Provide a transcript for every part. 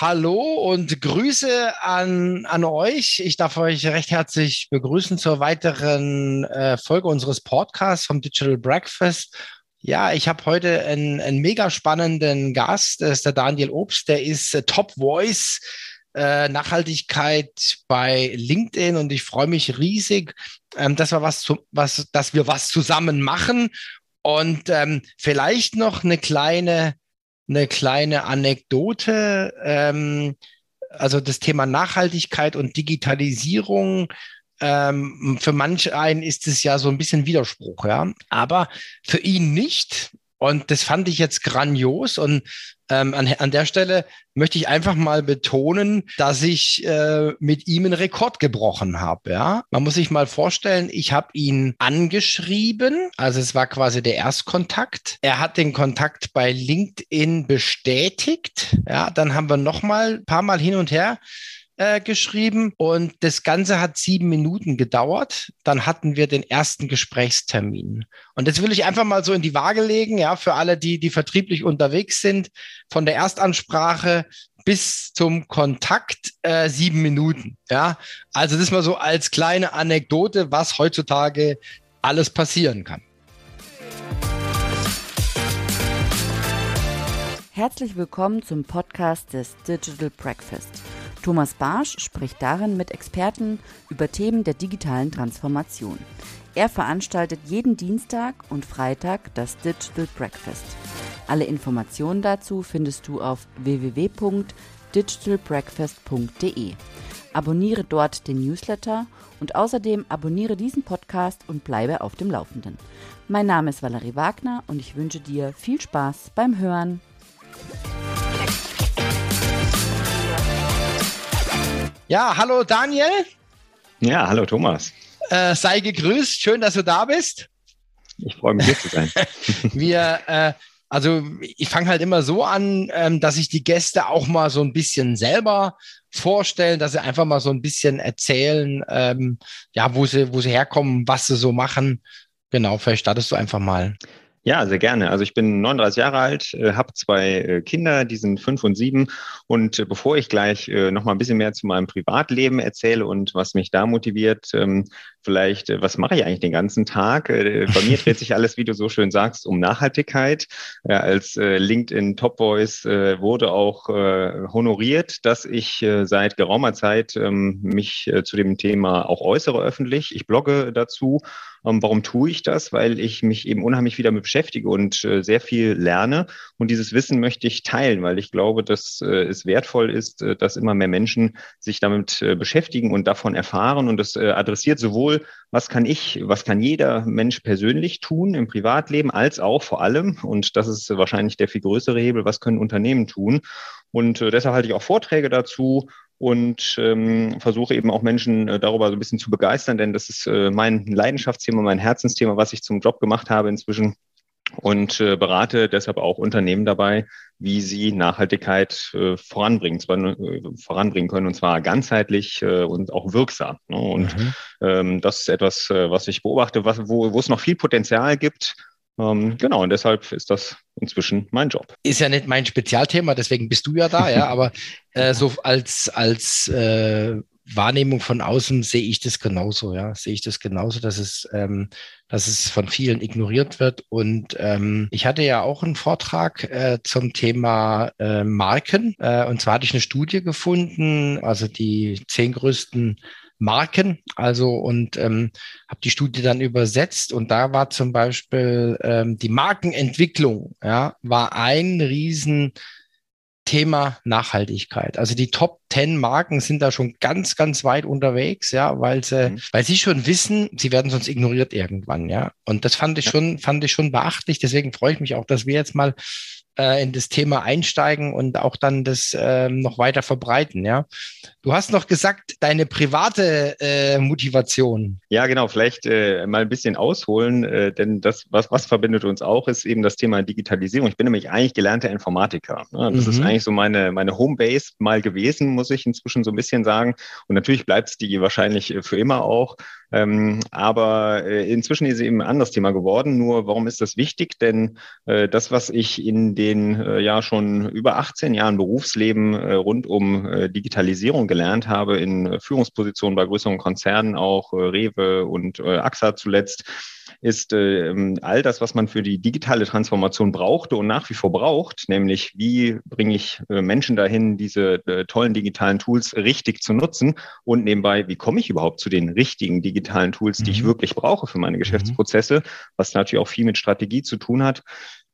Hallo und Grüße an, an euch. Ich darf euch recht herzlich begrüßen zur weiteren äh, Folge unseres Podcasts vom Digital Breakfast. Ja, ich habe heute einen, einen mega spannenden Gast. Das ist der Daniel Obst. Der ist äh, Top Voice äh, Nachhaltigkeit bei LinkedIn und ich freue mich riesig, ähm, dass wir was, zu, was, dass wir was zusammen machen und ähm, vielleicht noch eine kleine eine kleine Anekdote. Ähm, also das Thema Nachhaltigkeit und Digitalisierung. Ähm, für manch einen ist es ja so ein bisschen Widerspruch, ja. Aber für ihn nicht. Und das fand ich jetzt grandios. Und ähm, an, an der Stelle möchte ich einfach mal betonen, dass ich äh, mit ihm einen Rekord gebrochen habe. Ja? Man muss sich mal vorstellen, ich habe ihn angeschrieben, also es war quasi der Erstkontakt. Er hat den Kontakt bei LinkedIn bestätigt. Ja, dann haben wir noch mal ein paar Mal hin und her äh, geschrieben und das Ganze hat sieben Minuten gedauert. Dann hatten wir den ersten Gesprächstermin. Und das will ich einfach mal so in die Waage legen, ja, für alle, die, die vertrieblich unterwegs sind, von der Erstansprache bis zum Kontakt äh, sieben Minuten. Ja, also das mal so als kleine Anekdote, was heutzutage alles passieren kann. Herzlich willkommen zum Podcast des Digital Breakfast. Thomas Barsch spricht darin mit Experten über Themen der digitalen Transformation. Er veranstaltet jeden Dienstag und Freitag das Digital Breakfast. Alle Informationen dazu findest du auf www.digitalbreakfast.de. Abonniere dort den Newsletter und außerdem abonniere diesen Podcast und bleibe auf dem Laufenden. Mein Name ist Valerie Wagner und ich wünsche dir viel Spaß beim Hören. Ja, hallo Daniel. Ja, hallo Thomas. Äh, sei gegrüßt, schön, dass du da bist. Ich freue mich, hier zu sein. Wir, äh, also ich fange halt immer so an, ähm, dass ich die Gäste auch mal so ein bisschen selber vorstellen, dass sie einfach mal so ein bisschen erzählen, ähm, ja, wo sie, wo sie herkommen, was sie so machen. Genau, vielleicht startest du einfach mal. Ja, sehr gerne. Also ich bin 39 Jahre alt, äh, habe zwei äh, Kinder, die sind fünf und sieben. Und äh, bevor ich gleich äh, noch mal ein bisschen mehr zu meinem Privatleben erzähle und was mich da motiviert, ähm, vielleicht, äh, was mache ich eigentlich den ganzen Tag? Bei mir dreht sich alles, wie du so schön sagst, um Nachhaltigkeit. Als LinkedIn Top Voice wurde auch honoriert, dass ich seit geraumer Zeit ähm, mich zu dem Thema auch äußere öffentlich. Ich blogge dazu ähm, warum tue ich das? Weil ich mich eben unheimlich wieder mit beschäftige und sehr viel lerne. Und dieses Wissen möchte ich teilen, weil ich glaube, dass äh, es wertvoll ist, äh, dass immer mehr Menschen sich damit äh, beschäftigen und davon erfahren. Und das adressiert sowohl, was kann ich, was kann jeder Mensch persönlich tun im Privatleben, als auch vor allem, und das ist wahrscheinlich der viel größere Hebel, was können Unternehmen tun. Und deshalb halte ich auch Vorträge dazu und ähm, versuche eben auch Menschen darüber so ein bisschen zu begeistern, denn das ist äh, mein Leidenschaftsthema, mein Herzensthema, was ich zum Job gemacht habe inzwischen und äh, berate deshalb auch Unternehmen dabei, wie sie Nachhaltigkeit äh, voranbringen, zwar, äh, voranbringen können und zwar ganzheitlich äh, und auch wirksam. Ne? Und mhm. ähm, das ist etwas, äh, was ich beobachte, was, wo, wo es noch viel Potenzial gibt, ähm, genau, und deshalb ist das inzwischen mein Job. Ist ja nicht mein Spezialthema, deswegen bist du ja da, ja, aber äh, so als, als äh, Wahrnehmung von außen sehe ich das genauso, ja, sehe ich das genauso, dass es, ähm, dass es von vielen ignoriert wird. Und ähm, ich hatte ja auch einen Vortrag äh, zum Thema äh, Marken. Äh, und zwar hatte ich eine Studie gefunden, also die zehn größten Marken. Also und ähm, habe die Studie dann übersetzt und da war zum Beispiel ähm, die Markenentwicklung, ja, war ein riesen Thema Nachhaltigkeit. Also die Top 10 Marken sind da schon ganz, ganz weit unterwegs, ja, weil sie, mhm. weil sie schon wissen, sie werden sonst ignoriert irgendwann, ja. Und das fand ich ja. schon, fand ich schon beachtlich. Deswegen freue ich mich auch, dass wir jetzt mal äh, in das Thema einsteigen und auch dann das äh, noch weiter verbreiten. Ja, du hast noch gesagt, deine private äh, Motivation. Ja, genau. Vielleicht äh, mal ein bisschen ausholen, äh, denn das, was, was verbindet uns auch, ist eben das Thema Digitalisierung. Ich bin nämlich eigentlich gelernter Informatiker. Ne? Das mhm. ist eigentlich so meine meine Homebase mal gewesen, muss ich inzwischen so ein bisschen sagen. Und natürlich bleibt es die wahrscheinlich für immer auch. Ähm, aber äh, inzwischen ist es eben ein anderes Thema geworden. Nur warum ist das wichtig? Denn äh, das, was ich in den äh, ja schon über 18 Jahren Berufsleben äh, rund um äh, Digitalisierung gelernt habe, in Führungspositionen bei größeren Konzernen, auch Rewe und AXA zuletzt, ist äh, all das, was man für die digitale Transformation brauchte und nach wie vor braucht, nämlich wie bringe ich äh, Menschen dahin, diese äh, tollen digitalen Tools richtig zu nutzen und nebenbei, wie komme ich überhaupt zu den richtigen digitalen Tools, die ich mhm. wirklich brauche für meine mhm. Geschäftsprozesse, was natürlich auch viel mit Strategie zu tun hat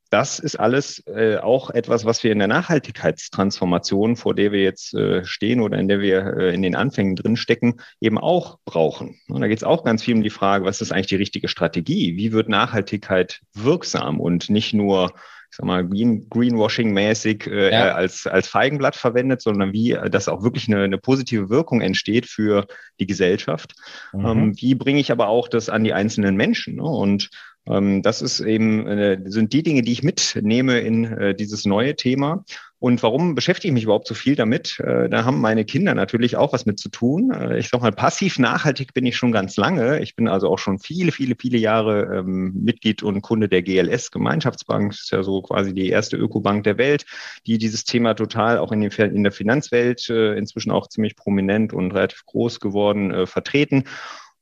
das ist alles äh, auch etwas, was wir in der Nachhaltigkeitstransformation, vor der wir jetzt äh, stehen oder in der wir äh, in den Anfängen drin stecken, eben auch brauchen. Und da geht es auch ganz viel um die Frage, was ist eigentlich die richtige Strategie? Wie wird Nachhaltigkeit wirksam und nicht nur ich sag mal, Green, Greenwashing-mäßig äh, ja. als, als Feigenblatt verwendet, sondern wie äh, das auch wirklich eine, eine positive Wirkung entsteht für die Gesellschaft. Mhm. Ähm, wie bringe ich aber auch das an die einzelnen Menschen? Ne? Und das ist eben, äh, sind die Dinge, die ich mitnehme in äh, dieses neue Thema. Und warum beschäftige ich mich überhaupt so viel damit? Äh, da haben meine Kinder natürlich auch was mit zu tun. Ich sage mal, passiv nachhaltig bin ich schon ganz lange. Ich bin also auch schon viele, viele, viele Jahre ähm, Mitglied und Kunde der GLS Gemeinschaftsbank. Das ist ja so quasi die erste Ökobank der Welt, die dieses Thema total auch in, in der Finanzwelt inzwischen auch ziemlich prominent und relativ groß geworden vertreten.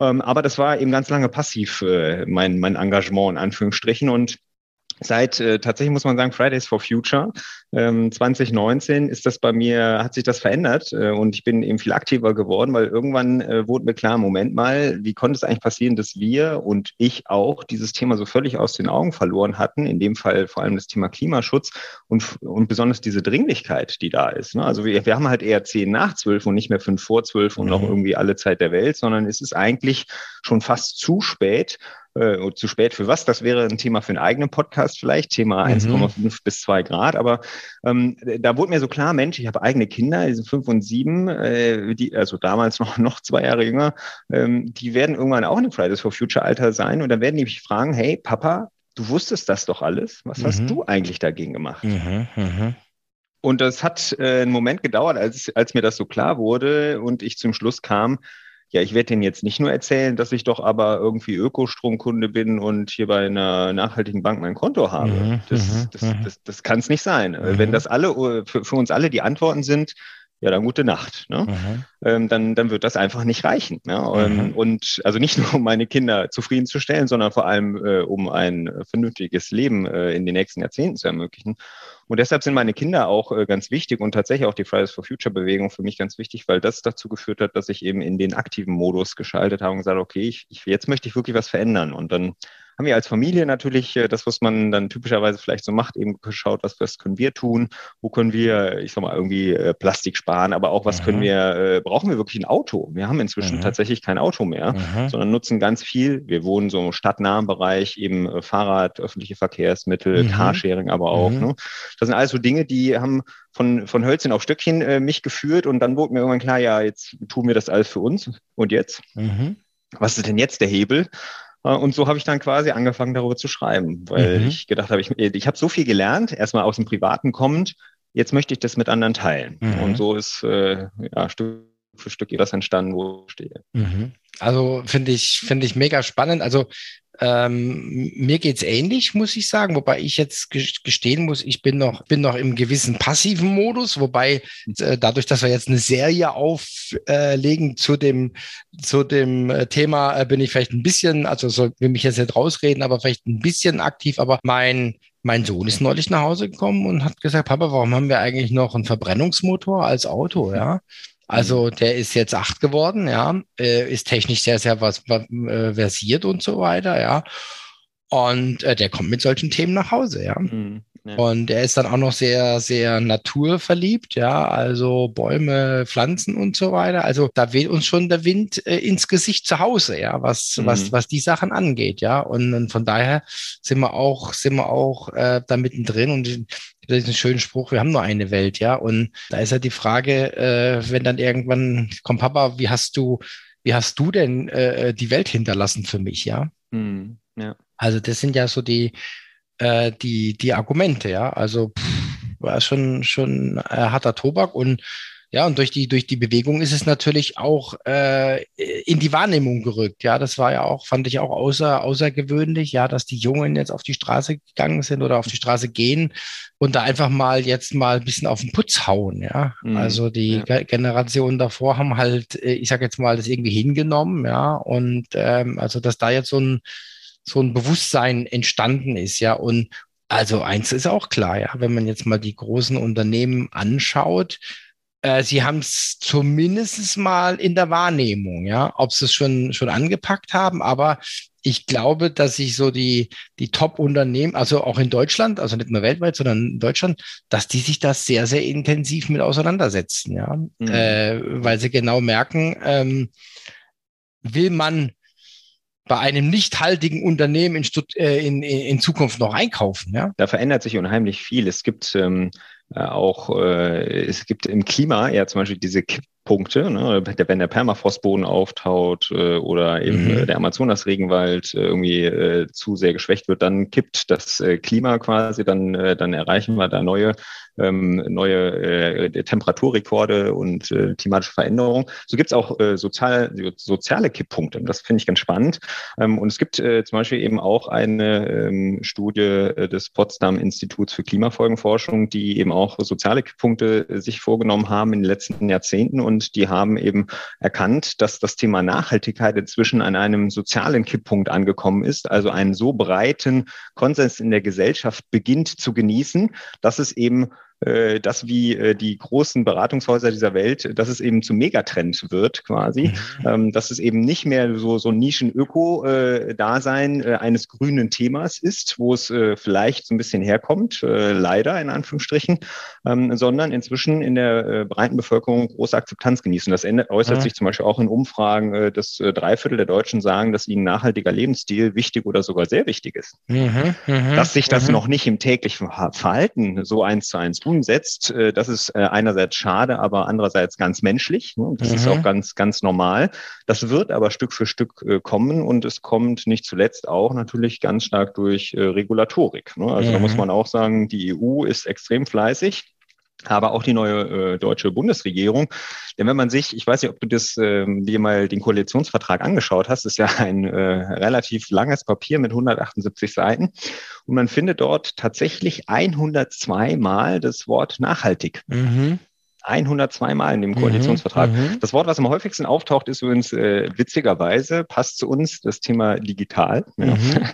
Ähm, aber das war eben ganz lange passiv, äh, mein, mein Engagement in Anführungsstrichen. Und Seit äh, tatsächlich muss man sagen Fridays for Future ähm, 2019 ist das bei mir hat sich das verändert äh, und ich bin eben viel aktiver geworden, weil irgendwann äh, wurde mir klar, Moment mal, wie konnte es eigentlich passieren, dass wir und ich auch dieses Thema so völlig aus den Augen verloren hatten? In dem Fall vor allem das Thema Klimaschutz und und besonders diese Dringlichkeit, die da ist. Ne? Also wir, wir haben halt eher zehn nach zwölf und nicht mehr fünf vor zwölf und mhm. noch irgendwie alle Zeit der Welt, sondern es ist eigentlich schon fast zu spät äh, zu spät für was. Das wäre ein Thema für einen eigenen Podcast vielleicht, Thema mhm. 1,5 bis 2 Grad. Aber ähm, da wurde mir so klar, Mensch, ich habe eigene Kinder, die sind fünf und sieben, äh, die, also damals noch, noch zwei Jahre jünger, ähm, die werden irgendwann auch in Fridays for Future Alter sein. Und dann werden die mich fragen, hey, Papa, du wusstest das doch alles. Was mhm. hast du eigentlich dagegen gemacht? Mhm, mh. Und das hat äh, einen Moment gedauert, als, als mir das so klar wurde und ich zum Schluss kam, ja, ich werde denen jetzt nicht nur erzählen, dass ich doch aber irgendwie Ökostromkunde bin und hier bei einer nachhaltigen Bank mein Konto habe. Mhm, das, mhm, das, mhm. das, das kann es nicht sein. Mhm. Wenn das alle für, für uns alle die Antworten sind, ja, dann gute Nacht. Ne? Mhm. Ähm, dann, dann wird das einfach nicht reichen. Und, mhm. und also nicht nur, um meine Kinder zufriedenzustellen, sondern vor allem, äh, um ein vernünftiges Leben äh, in den nächsten Jahrzehnten zu ermöglichen. Und deshalb sind meine Kinder auch äh, ganz wichtig und tatsächlich auch die Fridays for Future Bewegung für mich ganz wichtig, weil das dazu geführt hat, dass ich eben in den aktiven Modus geschaltet habe und gesagt, okay, ich, ich, jetzt möchte ich wirklich was verändern. Und dann haben wir als Familie natürlich äh, das, was man dann typischerweise vielleicht so macht, eben geschaut, was, was können wir tun, wo können wir, ich sag mal, irgendwie äh, Plastik sparen, aber auch was mhm. können wir, äh, brauchen wir wirklich ein Auto? Wir haben inzwischen mhm. tatsächlich kein Auto mehr, mhm. sondern nutzen ganz viel. Wir wohnen so im stadtnahen Bereich, eben Fahrrad, öffentliche Verkehrsmittel, mhm. Carsharing aber auch. Mhm. Ne? Das sind alles so Dinge, die haben von, von Hölzchen auf Stöckchen äh, mich geführt und dann wurde mir irgendwann klar, ja, jetzt tun wir das alles für uns und jetzt? Mhm. Was ist denn jetzt der Hebel? Äh, und so habe ich dann quasi angefangen, darüber zu schreiben, weil mhm. ich gedacht habe, ich, ich habe so viel gelernt, erstmal aus dem Privaten kommend, jetzt möchte ich das mit anderen teilen. Mhm. Und so ist äh, ja, Stück für Stück etwas entstanden, wo ich stehe. Mhm. Also finde ich, finde ich mega spannend. Also ähm, mir geht's ähnlich, muss ich sagen, wobei ich jetzt gestehen muss, ich bin noch, bin noch im gewissen passiven Modus, wobei äh, dadurch, dass wir jetzt eine Serie auflegen zu dem, zu dem äh, Thema, äh, bin ich vielleicht ein bisschen, also soll, will mich jetzt nicht rausreden, aber vielleicht ein bisschen aktiv, aber mein mein Sohn ist neulich nach Hause gekommen und hat gesagt, Papa, warum haben wir eigentlich noch einen Verbrennungsmotor als Auto? Ja. Also mhm. der ist jetzt acht geworden, ja, äh, ist technisch sehr, sehr was, äh, versiert und so weiter, ja. Und äh, der kommt mit solchen Themen nach Hause, ja. Mhm. Ja. Und er ist dann auch noch sehr, sehr naturverliebt, ja, also Bäume, Pflanzen und so weiter. Also da weht uns schon der Wind äh, ins Gesicht zu Hause, ja, was, mhm. was, was die Sachen angeht, ja. Und, und, von daher sind wir auch, sind wir auch äh, da mittendrin und das ist ein schöner Spruch, wir haben nur eine Welt, ja. Und da ist ja die Frage, äh, wenn dann irgendwann kommt, Papa, wie hast du, wie hast du denn äh, die Welt hinterlassen für mich, ja? Mhm. ja. Also das sind ja so die, äh, die, die Argumente, ja. Also pff, war schon, schon äh, harter Tobak und Ja, und durch die, durch die Bewegung ist es natürlich auch äh, in die Wahrnehmung gerückt. Ja, das war ja auch, fand ich auch außer, außergewöhnlich, ja, dass die Jungen jetzt auf die Straße gegangen sind oder auf die Straße gehen und da einfach mal jetzt mal ein bisschen auf den Putz hauen. Ja, mhm, also die ja. Generationen davor haben halt, äh, ich sag jetzt mal, das irgendwie hingenommen. Ja, und ähm, also, dass da jetzt so ein, so ein Bewusstsein entstanden ist. Ja, und also eins ist auch klar, ja, wenn man jetzt mal die großen Unternehmen anschaut, äh, sie haben es zumindest mal in der Wahrnehmung, ja, ob sie es schon, schon angepackt haben, aber ich glaube, dass sich so die, die Top-Unternehmen, also auch in Deutschland, also nicht nur weltweit, sondern in Deutschland, dass die sich das sehr, sehr intensiv mit auseinandersetzen, ja, mhm. äh, weil sie genau merken, ähm, will man bei einem nicht haltigen Unternehmen in, Stutt äh, in, in, Zukunft noch einkaufen. Ja? Da verändert sich unheimlich viel. Es gibt ähm, äh, auch äh, es gibt im Klima ja zum Beispiel diese Kipppunkte, ne? wenn der Permafrostboden auftaut äh, oder eben mhm. der Amazonas-Regenwald äh, irgendwie äh, zu sehr geschwächt wird, dann kippt das äh, Klima quasi, dann, äh, dann erreichen wir da neue ähm, neue äh, Temperaturrekorde und äh, klimatische Veränderungen. So gibt es auch äh, sozial, soziale Kipppunkte. Das finde ich ganz spannend. Ähm, und es gibt äh, zum Beispiel eben auch eine ähm, Studie äh, des Potsdam Instituts für Klimafolgenforschung, die eben auch soziale Kipppunkte äh, sich vorgenommen haben in den letzten Jahrzehnten. Und die haben eben erkannt, dass das Thema Nachhaltigkeit inzwischen an einem sozialen Kipppunkt angekommen ist, also einen so breiten Konsens in der Gesellschaft beginnt zu genießen, dass es eben äh, dass wie äh, die großen Beratungshäuser dieser Welt, dass es eben zum Megatrend wird quasi, mhm. ähm, dass es eben nicht mehr so, so ein Nischen-Öko-Dasein äh, eines grünen Themas ist, wo es äh, vielleicht so ein bisschen herkommt, äh, leider in Anführungsstrichen, ähm, sondern inzwischen in der äh, breiten Bevölkerung große Akzeptanz genießen. Das äußert mhm. sich zum Beispiel auch in Umfragen, äh, dass äh, drei Viertel der Deutschen sagen, dass ihnen nachhaltiger Lebensstil wichtig oder sogar sehr wichtig ist. Mhm. mhm dass sich das mhm. noch nicht im täglichen Verhalten so eins zu eins umsetzt. Äh, das ist äh, einerseits schade, aber andererseits ganz menschlich. Ne? Das mhm. ist auch ganz, ganz normal. Das wird aber Stück für Stück äh, kommen und es kommt nicht zuletzt auch natürlich ganz stark durch Regulatorik. Ne? Also mhm. da muss mhm. man auch sagen, die EU ist extrem fleißig aber auch die neue äh, deutsche Bundesregierung. Denn wenn man sich, ich weiß nicht, ob du das äh, dir mal den Koalitionsvertrag angeschaut hast, ist ja ein äh, relativ langes Papier mit 178 Seiten und man findet dort tatsächlich 102 Mal das Wort nachhaltig. Mhm. 102 Mal in dem mhm, Koalitionsvertrag. Mhm, das Wort, was am häufigsten auftaucht, ist übrigens äh, witzigerweise, passt zu uns, das Thema digital. Ja. Mhm.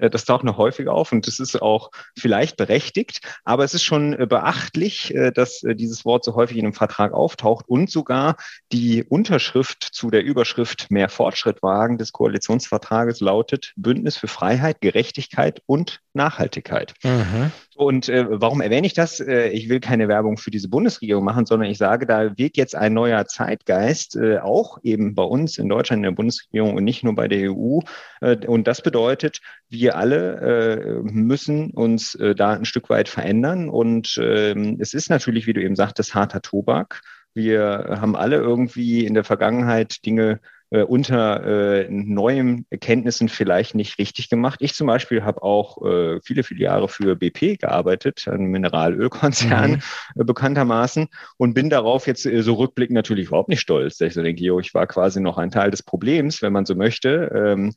Das taucht noch häufiger auf und das ist auch vielleicht berechtigt, aber es ist schon äh, beachtlich, äh, dass äh, dieses Wort so häufig in einem Vertrag auftaucht und sogar die Unterschrift zu der Überschrift Mehr Fortschritt wagen des Koalitionsvertrages lautet Bündnis für Freiheit, Gerechtigkeit und Nachhaltigkeit. Mhm. Und äh, warum erwähne ich das? Äh, ich will keine Werbung für diese Bundesregierung machen, sondern ich sage, da wird jetzt ein neuer Zeitgeist, äh, auch eben bei uns in Deutschland in der Bundesregierung und nicht nur bei der EU. Äh, und das bedeutet, wir alle äh, müssen uns äh, da ein Stück weit verändern. Und äh, es ist natürlich, wie du eben sagtest, harter Tobak. Wir haben alle irgendwie in der Vergangenheit Dinge äh, unter äh, neuen Erkenntnissen vielleicht nicht richtig gemacht. Ich zum Beispiel habe auch äh, viele, viele Jahre für BP gearbeitet, ein Mineralölkonzern mhm. äh, bekanntermaßen, und bin darauf jetzt äh, so rückblickend natürlich überhaupt nicht stolz. Dass ich so denke, jo, ich war quasi noch ein Teil des Problems, wenn man so möchte. Ähm,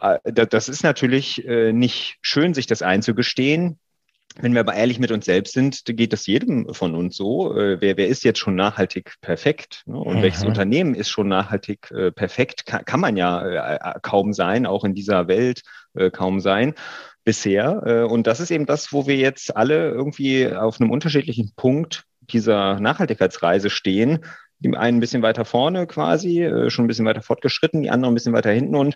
äh, das ist natürlich nicht schön, sich das einzugestehen wenn wir aber ehrlich mit uns selbst sind, geht das jedem von uns so. Äh, wer, wer ist jetzt schon nachhaltig perfekt? Ne? Und mhm. welches Unternehmen ist schon nachhaltig äh, perfekt? Kann, kann man ja äh, kaum sein, auch in dieser Welt äh, kaum sein bisher. Und das ist eben das, wo wir jetzt alle irgendwie auf einem unterschiedlichen Punkt dieser Nachhaltigkeitsreise stehen. Die einen ein bisschen weiter vorne quasi, schon ein bisschen weiter fortgeschritten, die anderen ein bisschen weiter hinten. Und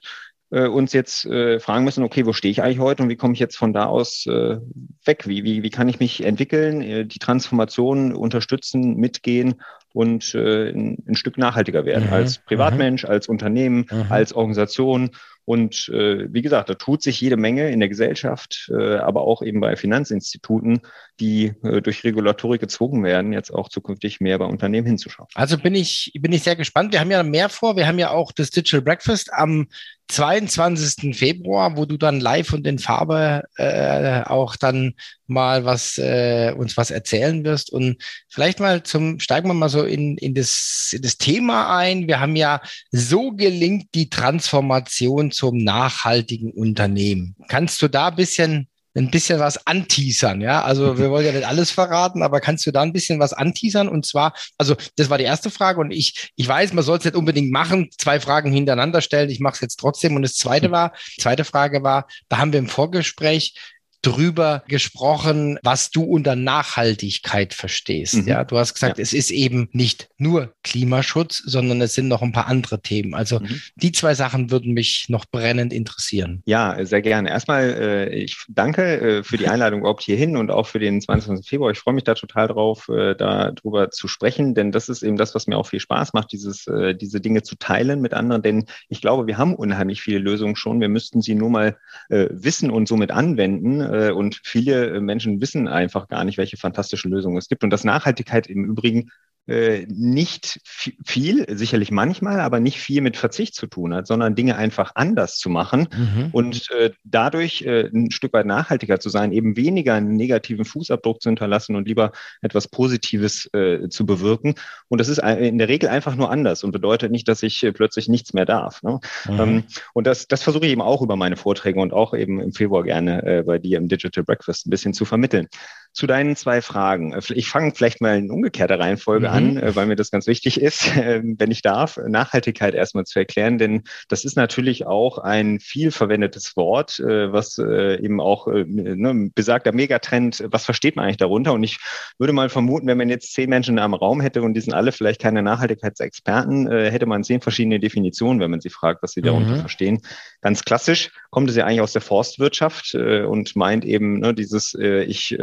äh, uns jetzt äh, fragen müssen, okay, wo stehe ich eigentlich heute und wie komme ich jetzt von da aus äh, weg? Wie, wie, wie kann ich mich entwickeln, äh, die Transformation unterstützen, mitgehen und äh, ein, ein Stück nachhaltiger werden mhm. als Privatmensch, mhm. als Unternehmen, mhm. als Organisation und äh, wie gesagt, da tut sich jede Menge in der Gesellschaft, aber auch eben bei Finanzinstituten, die durch Regulatorik gezwungen werden, jetzt auch zukünftig mehr bei Unternehmen hinzuschauen. Also bin ich, bin ich sehr gespannt. Wir haben ja mehr vor. Wir haben ja auch das Digital Breakfast am 22. Februar, wo du dann live und in Farbe äh, auch dann mal was äh, uns was erzählen wirst. Und vielleicht mal zum, steigen wir mal so in, in, das, in das Thema ein. Wir haben ja, so gelingt die Transformation zum nachhaltigen Unternehmen. Kannst du da ein bisschen ein bisschen was anteasern, ja. Also wir wollen ja nicht alles verraten, aber kannst du da ein bisschen was anteasern? Und zwar, also das war die erste Frage und ich, ich weiß, man soll es nicht unbedingt machen, zwei Fragen hintereinander stellen. Ich mache es jetzt trotzdem. Und das zweite war, zweite Frage war, da haben wir im Vorgespräch drüber gesprochen, was du unter Nachhaltigkeit verstehst. Mhm. Ja, du hast gesagt, ja. es ist eben nicht nur Klimaschutz, sondern es sind noch ein paar andere Themen. Also mhm. die zwei Sachen würden mich noch brennend interessieren. Ja, sehr gerne. Erstmal, äh, ich danke äh, für die Einladung überhaupt hierhin und auch für den 22. Februar. Ich freue mich da total drauf, äh, darüber zu sprechen, denn das ist eben das, was mir auch viel Spaß macht, dieses, äh, diese Dinge zu teilen mit anderen. Denn ich glaube, wir haben unheimlich viele Lösungen schon. Wir müssten sie nur mal äh, wissen und somit anwenden äh, und viele Menschen wissen einfach gar nicht, welche fantastischen Lösungen es gibt. Und dass Nachhaltigkeit im Übrigen äh, nicht viel, sicherlich manchmal, aber nicht viel mit Verzicht zu tun hat, sondern Dinge einfach anders zu machen mhm. und äh, dadurch äh, ein Stück weit nachhaltiger zu sein, eben weniger einen negativen Fußabdruck zu hinterlassen und lieber etwas Positives äh, zu bewirken. Und das ist in der Regel einfach nur anders und bedeutet nicht, dass ich äh, plötzlich nichts mehr darf. Ne? Mhm. Ähm, und das, das versuche ich eben auch über meine Vorträge und auch eben im Februar gerne äh, bei dir im Digital Breakfast ein bisschen zu vermitteln zu deinen zwei Fragen. Äh, ich fange vielleicht mal in umgekehrter Reihenfolge mhm. an, äh, weil mir das ganz wichtig ist, ähm, wenn ich darf, Nachhaltigkeit erstmal zu erklären, denn das ist natürlich auch ein viel verwendetes Wort, äh, was eben auch ne, besagter Megatrend, was versteht man eigentlich darunter? Und ich würde mal vermuten, wenn man jetzt zehn Menschen da im Raum hätte und die sind alle vielleicht keine Nachhaltigkeitsexperten, hätte man zehn verschiedene Definitionen, wenn man sie fragt, was sie darunter mhm. verstehen. Ganz klassisch kommt es ja eigentlich aus der Forstwirtschaft und meint eben ne, dieses, ich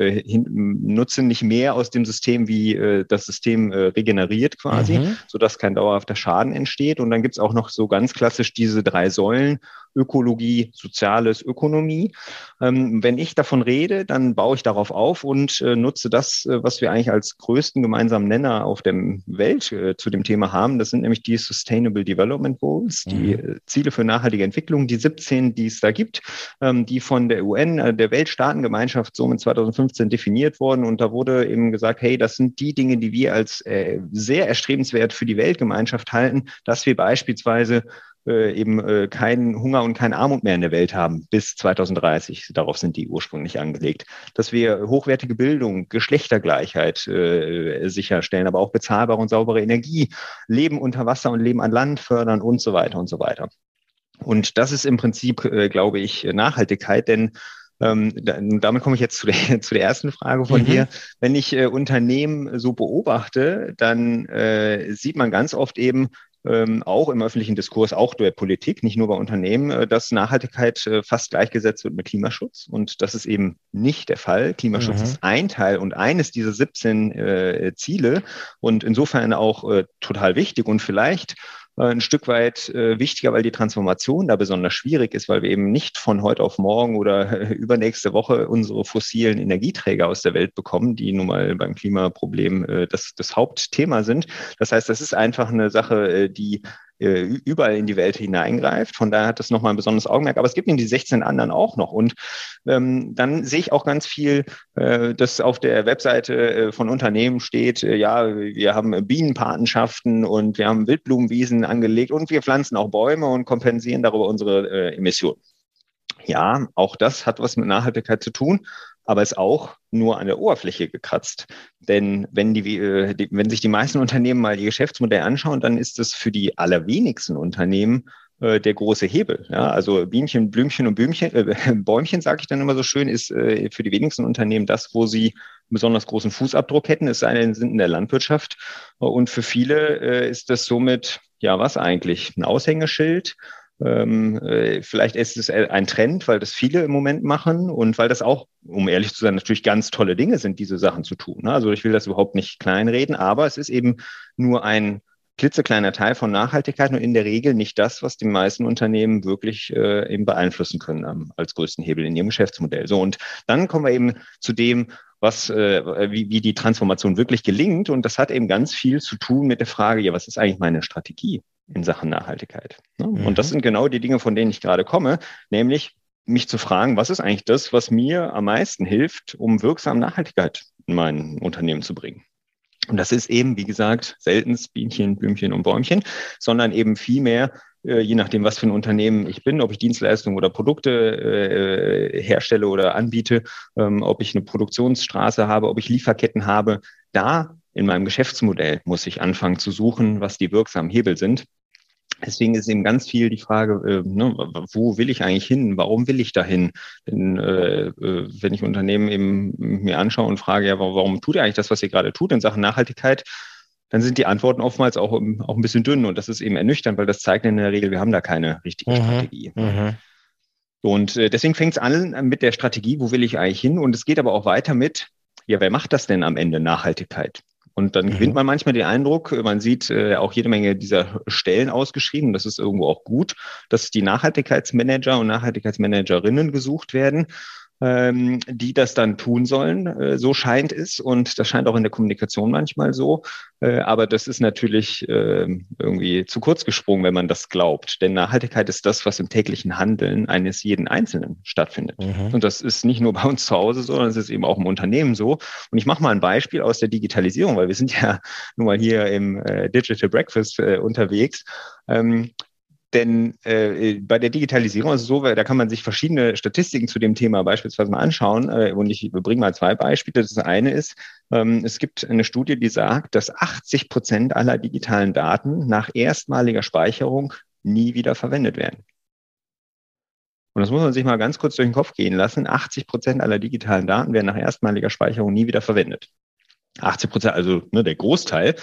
nutze nicht mehr aus dem System, wie äh, das System äh, regeneriert quasi, mhm. sodass kein dauerhafter Schaden entsteht. Und dann gibt's auch noch so ganz klassisch diese drei Säulen, Ökologie, Soziales, Ökonomie. Ähm, wenn ich davon rede, dann baue ich darauf auf und äh, nutze das, äh, was wir eigentlich als größten gemeinsamen Nenner auf der Welt äh, zu dem Thema haben. Das sind nämlich die Sustainable Development Goals, mhm. die äh, Ziele für nachhaltige Entwicklung, die 17, die es da gibt, ähm, die von der UN, der Weltstaatengemeinschaft, somit 2015 definiert wurden. Und da wurde eben gesagt, hey, das sind die Dinge, die wir als sehr erstrebenswert für die Weltgemeinschaft halten, dass wir beispielsweise äh, eben äh, keinen Hunger und keine Armut mehr in der Welt haben bis 2030. Darauf sind die ursprünglich angelegt. Dass wir hochwertige Bildung, Geschlechtergleichheit äh, sicherstellen, aber auch bezahlbare und saubere Energie, Leben unter Wasser und Leben an Land fördern und so weiter und so weiter. Und das ist im Prinzip, äh, glaube ich, Nachhaltigkeit, denn ähm, damit komme ich jetzt zu der, zu der ersten Frage von mhm. dir. Wenn ich äh, Unternehmen so beobachte, dann äh, sieht man ganz oft eben, ähm, auch im öffentlichen Diskurs, auch der Politik, nicht nur bei Unternehmen, äh, dass Nachhaltigkeit äh, fast gleichgesetzt wird mit Klimaschutz. Und das ist eben nicht der Fall. Klimaschutz mhm. ist ein Teil und eines dieser 17 äh, Ziele und insofern auch äh, total wichtig und vielleicht ein Stück weit äh, wichtiger, weil die Transformation da besonders schwierig ist, weil wir eben nicht von heute auf morgen oder übernächste Woche unsere fossilen Energieträger aus der Welt bekommen, die nun mal beim Klimaproblem äh, das, das Hauptthema sind. Das heißt, das ist einfach eine Sache, die äh, überall in die Welt hineingreift. Von daher hat das nochmal ein besonderes Augenmerk. Aber es gibt eben die 16 anderen auch noch. Und ähm, dann sehe ich auch ganz viel, äh, dass auf der Webseite äh, von Unternehmen steht, äh, ja, wir haben Bienenpatenschaften und wir haben Wildblumenwiesen angelegt und wir pflanzen auch Bäume und kompensieren darüber unsere äh, Emissionen. Ja, auch das hat was mit Nachhaltigkeit zu tun aber ist auch nur an der Oberfläche gekratzt. Denn wenn, die, äh, die, wenn sich die meisten Unternehmen mal ihr Geschäftsmodell anschauen, dann ist es für die allerwenigsten Unternehmen äh, der große Hebel. Ja? Also Bienchen, Blümchen und Blümchen, äh, Bäumchen, sage ich dann immer so schön, ist äh, für die wenigsten Unternehmen das, wo sie besonders großen Fußabdruck hätten, es sei denn, sind in der Landwirtschaft. Und für viele äh, ist das somit, ja, was eigentlich? Ein Aushängeschild vielleicht ist es ein Trend, weil das viele im Moment machen und weil das auch, um ehrlich zu sein, natürlich ganz tolle Dinge sind, diese Sachen zu tun. Ne? Also ich will das überhaupt nicht kleinreden, aber es ist eben nur ein klitzekleiner Teil von Nachhaltigkeit und in der Regel nicht das, was die meisten Unternehmen wirklich äh, eben beeinflussen können ähm, als größten Hebel in ihrem Geschäftsmodell. So und dann kommen wir eben zu dem, was, äh, wie, wie die Transformation wirklich gelingt. Und das hat eben ganz viel zu tun mit der Frage, ja, was ist eigentlich meine Strategie? in Sachen Nachhaltigkeit. Ne? Mhm. Und das sind genau die Dinge, von denen ich gerade komme, nämlich mich zu fragen, was ist eigentlich das, was mir am meisten hilft, um wirksam Nachhaltigkeit in mein Unternehmen zu bringen. Und das ist eben, wie gesagt, selten Bienchen, Blümchen und Bäumchen, sondern eben vielmehr, je nachdem, was für ein Unternehmen ich bin, ob ich Dienstleistungen oder Produkte äh, herstelle oder anbiete, ähm, ob ich eine Produktionsstraße habe, ob ich Lieferketten habe, da in meinem Geschäftsmodell muss ich anfangen zu suchen, was die wirksamen Hebel sind. Deswegen ist eben ganz viel die Frage, äh, ne, wo will ich eigentlich hin? Warum will ich dahin? Denn äh, äh, wenn ich Unternehmen eben mir anschaue und frage, ja, warum tut ihr eigentlich das, was ihr gerade tut in Sachen Nachhaltigkeit? Dann sind die Antworten oftmals auch, auch ein bisschen dünn und das ist eben ernüchternd, weil das zeigt in der Regel, wir haben da keine richtige mhm. Strategie. Mhm. Und äh, deswegen fängt es an mit der Strategie, wo will ich eigentlich hin? Und es geht aber auch weiter mit, ja, wer macht das denn am Ende Nachhaltigkeit? Und dann mhm. gewinnt man manchmal den Eindruck, man sieht äh, auch jede Menge dieser Stellen ausgeschrieben. Das ist irgendwo auch gut, dass die Nachhaltigkeitsmanager und Nachhaltigkeitsmanagerinnen gesucht werden ähm, die das dann tun sollen. Äh, so scheint es und das scheint auch in der Kommunikation manchmal so. Äh, aber das ist natürlich äh, irgendwie zu kurz gesprungen, wenn man das glaubt. Denn Nachhaltigkeit ist das, was im täglichen Handeln eines jeden Einzelnen stattfindet. Mhm. Und das ist nicht nur bei uns zu Hause so, sondern es ist eben auch im Unternehmen so. Und ich mache mal ein Beispiel aus der Digitalisierung, weil wir sind ja nun mal hier im äh, Digital Breakfast äh, unterwegs. Ähm, denn äh, bei der Digitalisierung ist es so, da kann man sich verschiedene Statistiken zu dem Thema beispielsweise mal anschauen. Äh, und ich bringe mal zwei Beispiele. Das eine ist, ähm, es gibt eine Studie, die sagt, dass 80 Prozent aller digitalen Daten nach erstmaliger Speicherung nie wieder verwendet werden. Und das muss man sich mal ganz kurz durch den Kopf gehen lassen. 80 Prozent aller digitalen Daten werden nach erstmaliger Speicherung nie wieder verwendet. 80 Prozent, also ne, der Großteil.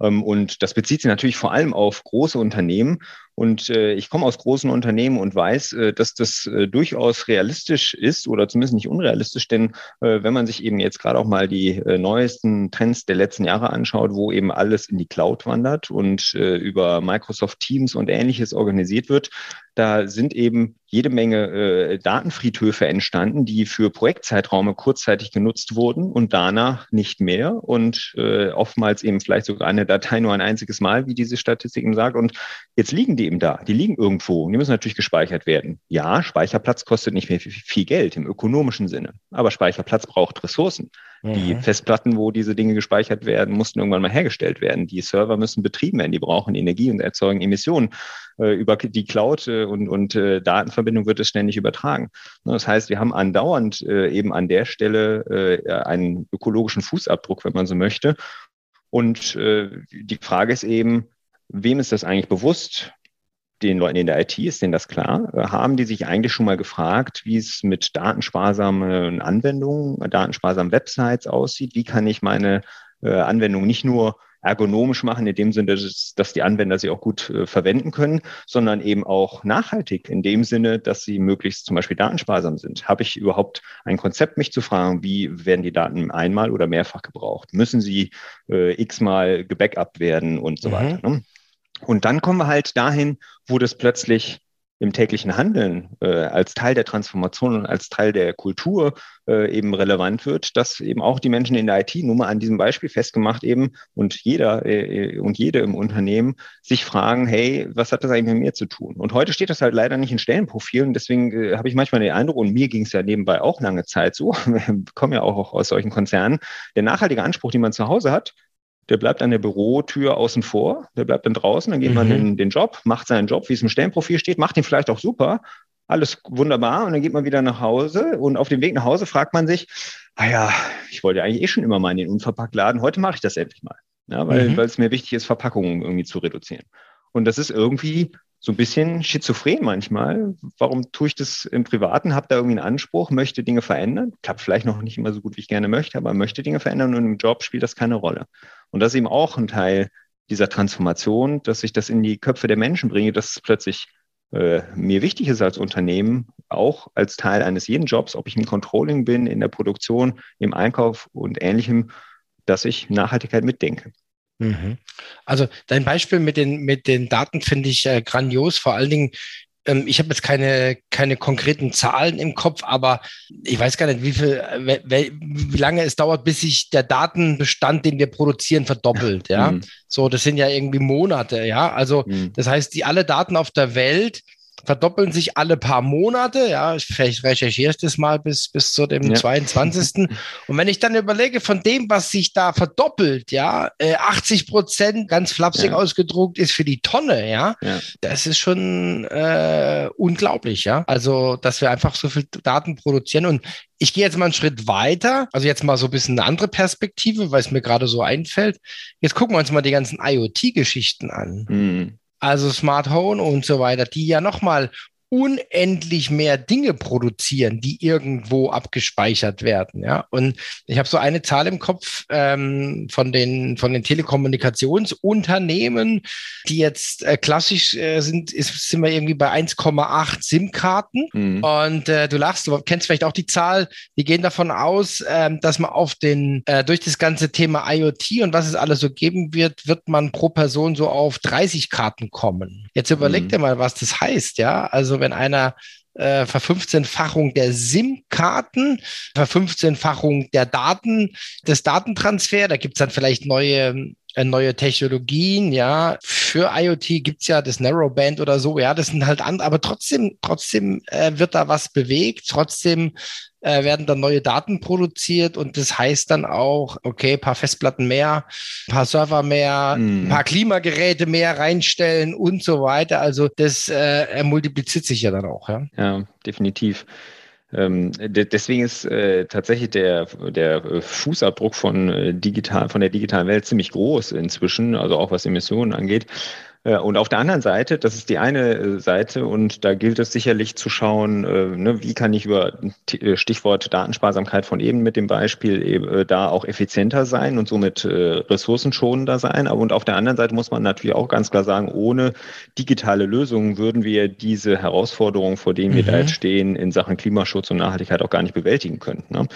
Ähm, und das bezieht sich natürlich vor allem auf große Unternehmen. Und äh, ich komme aus großen Unternehmen und weiß, äh, dass das äh, durchaus realistisch ist oder zumindest nicht unrealistisch, denn äh, wenn man sich eben jetzt gerade auch mal die äh, neuesten Trends der letzten Jahre anschaut, wo eben alles in die Cloud wandert und äh, über Microsoft Teams und ähnliches organisiert wird, da sind eben jede Menge äh, Datenfriedhöfe entstanden, die für Projektzeitraume kurzzeitig genutzt wurden und danach nicht mehr und äh, oftmals eben vielleicht sogar eine Datei nur ein einziges Mal, wie diese Statistik eben sagt. Und jetzt liegen die eben da. Die liegen irgendwo und die müssen natürlich gespeichert werden. Ja, Speicherplatz kostet nicht mehr viel Geld im ökonomischen Sinne, aber Speicherplatz braucht Ressourcen. Mhm. Die Festplatten, wo diese Dinge gespeichert werden, mussten irgendwann mal hergestellt werden. Die Server müssen betrieben werden, die brauchen Energie und erzeugen Emissionen. Äh, über die Cloud äh, und, und äh, Datenverbindung wird es ständig übertragen. Das heißt, wir haben andauernd eben an der Stelle einen ökologischen Fußabdruck, wenn man so möchte. Und die Frage ist eben, wem ist das eigentlich bewusst? Den Leuten in der IT, ist denen das klar? Haben die sich eigentlich schon mal gefragt, wie es mit datensparsamen Anwendungen, datensparsamen Websites aussieht? Wie kann ich meine äh, Anwendung nicht nur ergonomisch machen, in dem Sinne, dass, dass die Anwender sie auch gut äh, verwenden können, sondern eben auch nachhaltig, in dem Sinne, dass sie möglichst zum Beispiel datensparsam sind. Habe ich überhaupt ein Konzept, mich zu fragen, wie werden die Daten einmal oder mehrfach gebraucht? Müssen sie äh, x-mal gebackupt werden und so mhm. weiter? Ne? Und dann kommen wir halt dahin, wo das plötzlich im täglichen Handeln äh, als Teil der Transformation und als Teil der Kultur äh, eben relevant wird, dass eben auch die Menschen in der IT, nur mal an diesem Beispiel festgemacht eben, und jeder äh, und jede im Unternehmen sich fragen, hey, was hat das eigentlich mit mir zu tun? Und heute steht das halt leider nicht in Stellenprofilen, deswegen äh, habe ich manchmal den Eindruck, und mir ging es ja nebenbei auch lange Zeit so, wir kommen ja auch aus solchen Konzernen, der nachhaltige Anspruch, den man zu Hause hat, der bleibt an der Bürotür außen vor, der bleibt dann draußen, dann geht mhm. man in den Job, macht seinen Job, wie es im Stellenprofil steht, macht ihn vielleicht auch super, alles wunderbar und dann geht man wieder nach Hause und auf dem Weg nach Hause fragt man sich, ah ja, ich wollte eigentlich eh schon immer mal in den Unverpacktladen, heute mache ich das endlich mal, ja, weil, mhm. weil es mir wichtig ist, Verpackungen irgendwie zu reduzieren. Und das ist irgendwie so ein bisschen schizophren manchmal. Warum tue ich das im Privaten? Habe da irgendwie einen Anspruch, möchte Dinge verändern. Klappt vielleicht noch nicht immer so gut, wie ich gerne möchte, aber möchte Dinge verändern und im Job spielt das keine Rolle. Und das ist eben auch ein Teil dieser Transformation, dass ich das in die Köpfe der Menschen bringe, dass es plötzlich äh, mir wichtig ist als Unternehmen, auch als Teil eines jeden Jobs, ob ich im Controlling bin, in der Produktion, im Einkauf und ähnlichem, dass ich Nachhaltigkeit mitdenke. Mhm. Also dein Beispiel mit den, mit den Daten finde ich äh, grandios, vor allen Dingen ähm, ich habe jetzt keine, keine konkreten Zahlen im Kopf, aber ich weiß gar nicht, wie viel, wie, wie lange es dauert, bis sich der Datenbestand, den wir produzieren, verdoppelt. Ja, mhm. so, das sind ja irgendwie Monate. Ja, also mhm. das heißt, die alle Daten auf der Welt verdoppeln sich alle paar Monate. Ja, vielleicht recherchiere ich das mal bis, bis zu dem ja. 22. Und wenn ich dann überlege, von dem, was sich da verdoppelt, ja, 80 äh, Prozent, ganz flapsig ja. ausgedruckt, ist für die Tonne, ja, ja. das ist schon äh, unglaublich, ja. Also, dass wir einfach so viel Daten produzieren. Und ich gehe jetzt mal einen Schritt weiter, also jetzt mal so ein bisschen eine andere Perspektive, weil es mir gerade so einfällt. Jetzt gucken wir uns mal die ganzen IoT-Geschichten an. Mhm also Smart Home und so weiter, die ja nochmal unendlich mehr Dinge produzieren, die irgendwo abgespeichert werden. Ja, und ich habe so eine Zahl im Kopf ähm, von den von den Telekommunikationsunternehmen, die jetzt äh, klassisch äh, sind, ist, sind wir irgendwie bei 1,8 SIM-Karten. Mhm. Und äh, du lachst, du kennst vielleicht auch die Zahl. Die gehen davon aus, ähm, dass man auf den äh, durch das ganze Thema IoT und was es alles so geben wird, wird man pro Person so auf 30 Karten kommen. Jetzt überleg mhm. dir mal, was das heißt. Ja, also wenn einer äh, Verfünfzehnfachung der SIM-Karten, Verfünfzehnfachung der Daten, des Datentransfer. Da gibt es dann vielleicht neue äh, neue Technologien, ja. Für IoT gibt's ja das Narrowband oder so, ja, das sind halt andere, aber trotzdem, trotzdem äh, wird da was bewegt, trotzdem äh, werden dann neue Daten produziert und das heißt dann auch, okay, paar Festplatten mehr, paar Server mehr, mhm. paar Klimageräte mehr reinstellen und so weiter. Also das äh, multipliziert sich ja dann auch, ja. Ja, definitiv. Ähm, deswegen ist äh, tatsächlich der, der Fußabdruck von, äh, digital, von der digitalen Welt ziemlich groß inzwischen, also auch was Emissionen angeht. Äh, und auf der anderen Seite, das ist die eine äh, Seite, und da gilt es sicherlich zu schauen, äh, ne, wie kann ich über Stichwort Datensparsamkeit von eben mit dem Beispiel da auch effizienter sein und somit ressourcenschonender sein. Aber und auf der anderen Seite muss man natürlich auch ganz klar sagen, ohne digitale Lösungen würden wir diese Herausforderungen, vor denen wir mhm. da jetzt stehen, in Sachen Klimaschutz und Nachhaltigkeit auch gar nicht bewältigen können. Ne?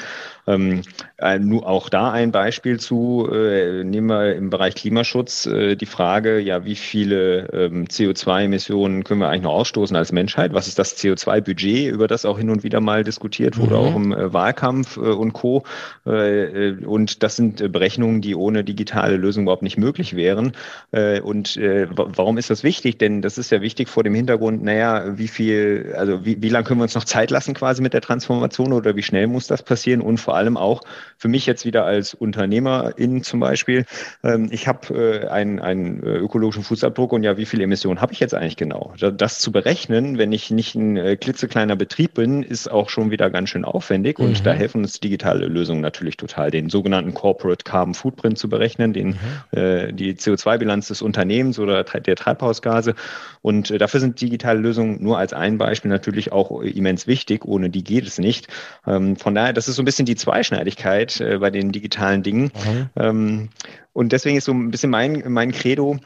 Ähm, äh, nur auch da ein Beispiel zu, äh, nehmen wir im Bereich Klimaschutz äh, die Frage, ja, wie viele ähm, CO2-Emissionen können wir eigentlich noch ausstoßen als Menschheit? Was ist das CO2-Budget, über das auch hin und wieder mal diskutiert wurde, mhm. auch im äh, Wahlkampf äh, und Co. Äh, und das sind Berechnungen, die ohne digitale Lösung überhaupt nicht möglich wären. und warum ist das wichtig? Denn das ist ja wichtig vor dem Hintergrund, naja, wie viel, also wie, wie lange können wir uns noch Zeit lassen quasi mit der Transformation oder wie schnell muss das passieren und vor allem auch für mich jetzt wieder als Unternehmerin zum Beispiel, ähm, ich habe äh, einen, einen äh, ökologischen Fußabdruck und ja, wie viele Emissionen habe ich jetzt eigentlich genau? Das zu berechnen, wenn ich nicht ein äh, klitzekleiner Betrieb bin, ist auch schon wieder ganz schön aufwendig und mhm. da helfen uns digitale Lösungen natürlich total, den sogenannten Corporate Carbon Footprint zu berechnen, den, mhm. die CO2-Bilanz des Unternehmens oder der Treibhausgase und äh, dafür sind digitale Lösungen nur als ein Beispiel natürlich auch immens wichtig, ohne die geht es nicht. Ähm, von daher, das ist so ein bisschen die Zweischneidigkeit äh, bei den digitalen Dingen. Mhm. Ähm, und deswegen ist so ein bisschen mein, mein Credo,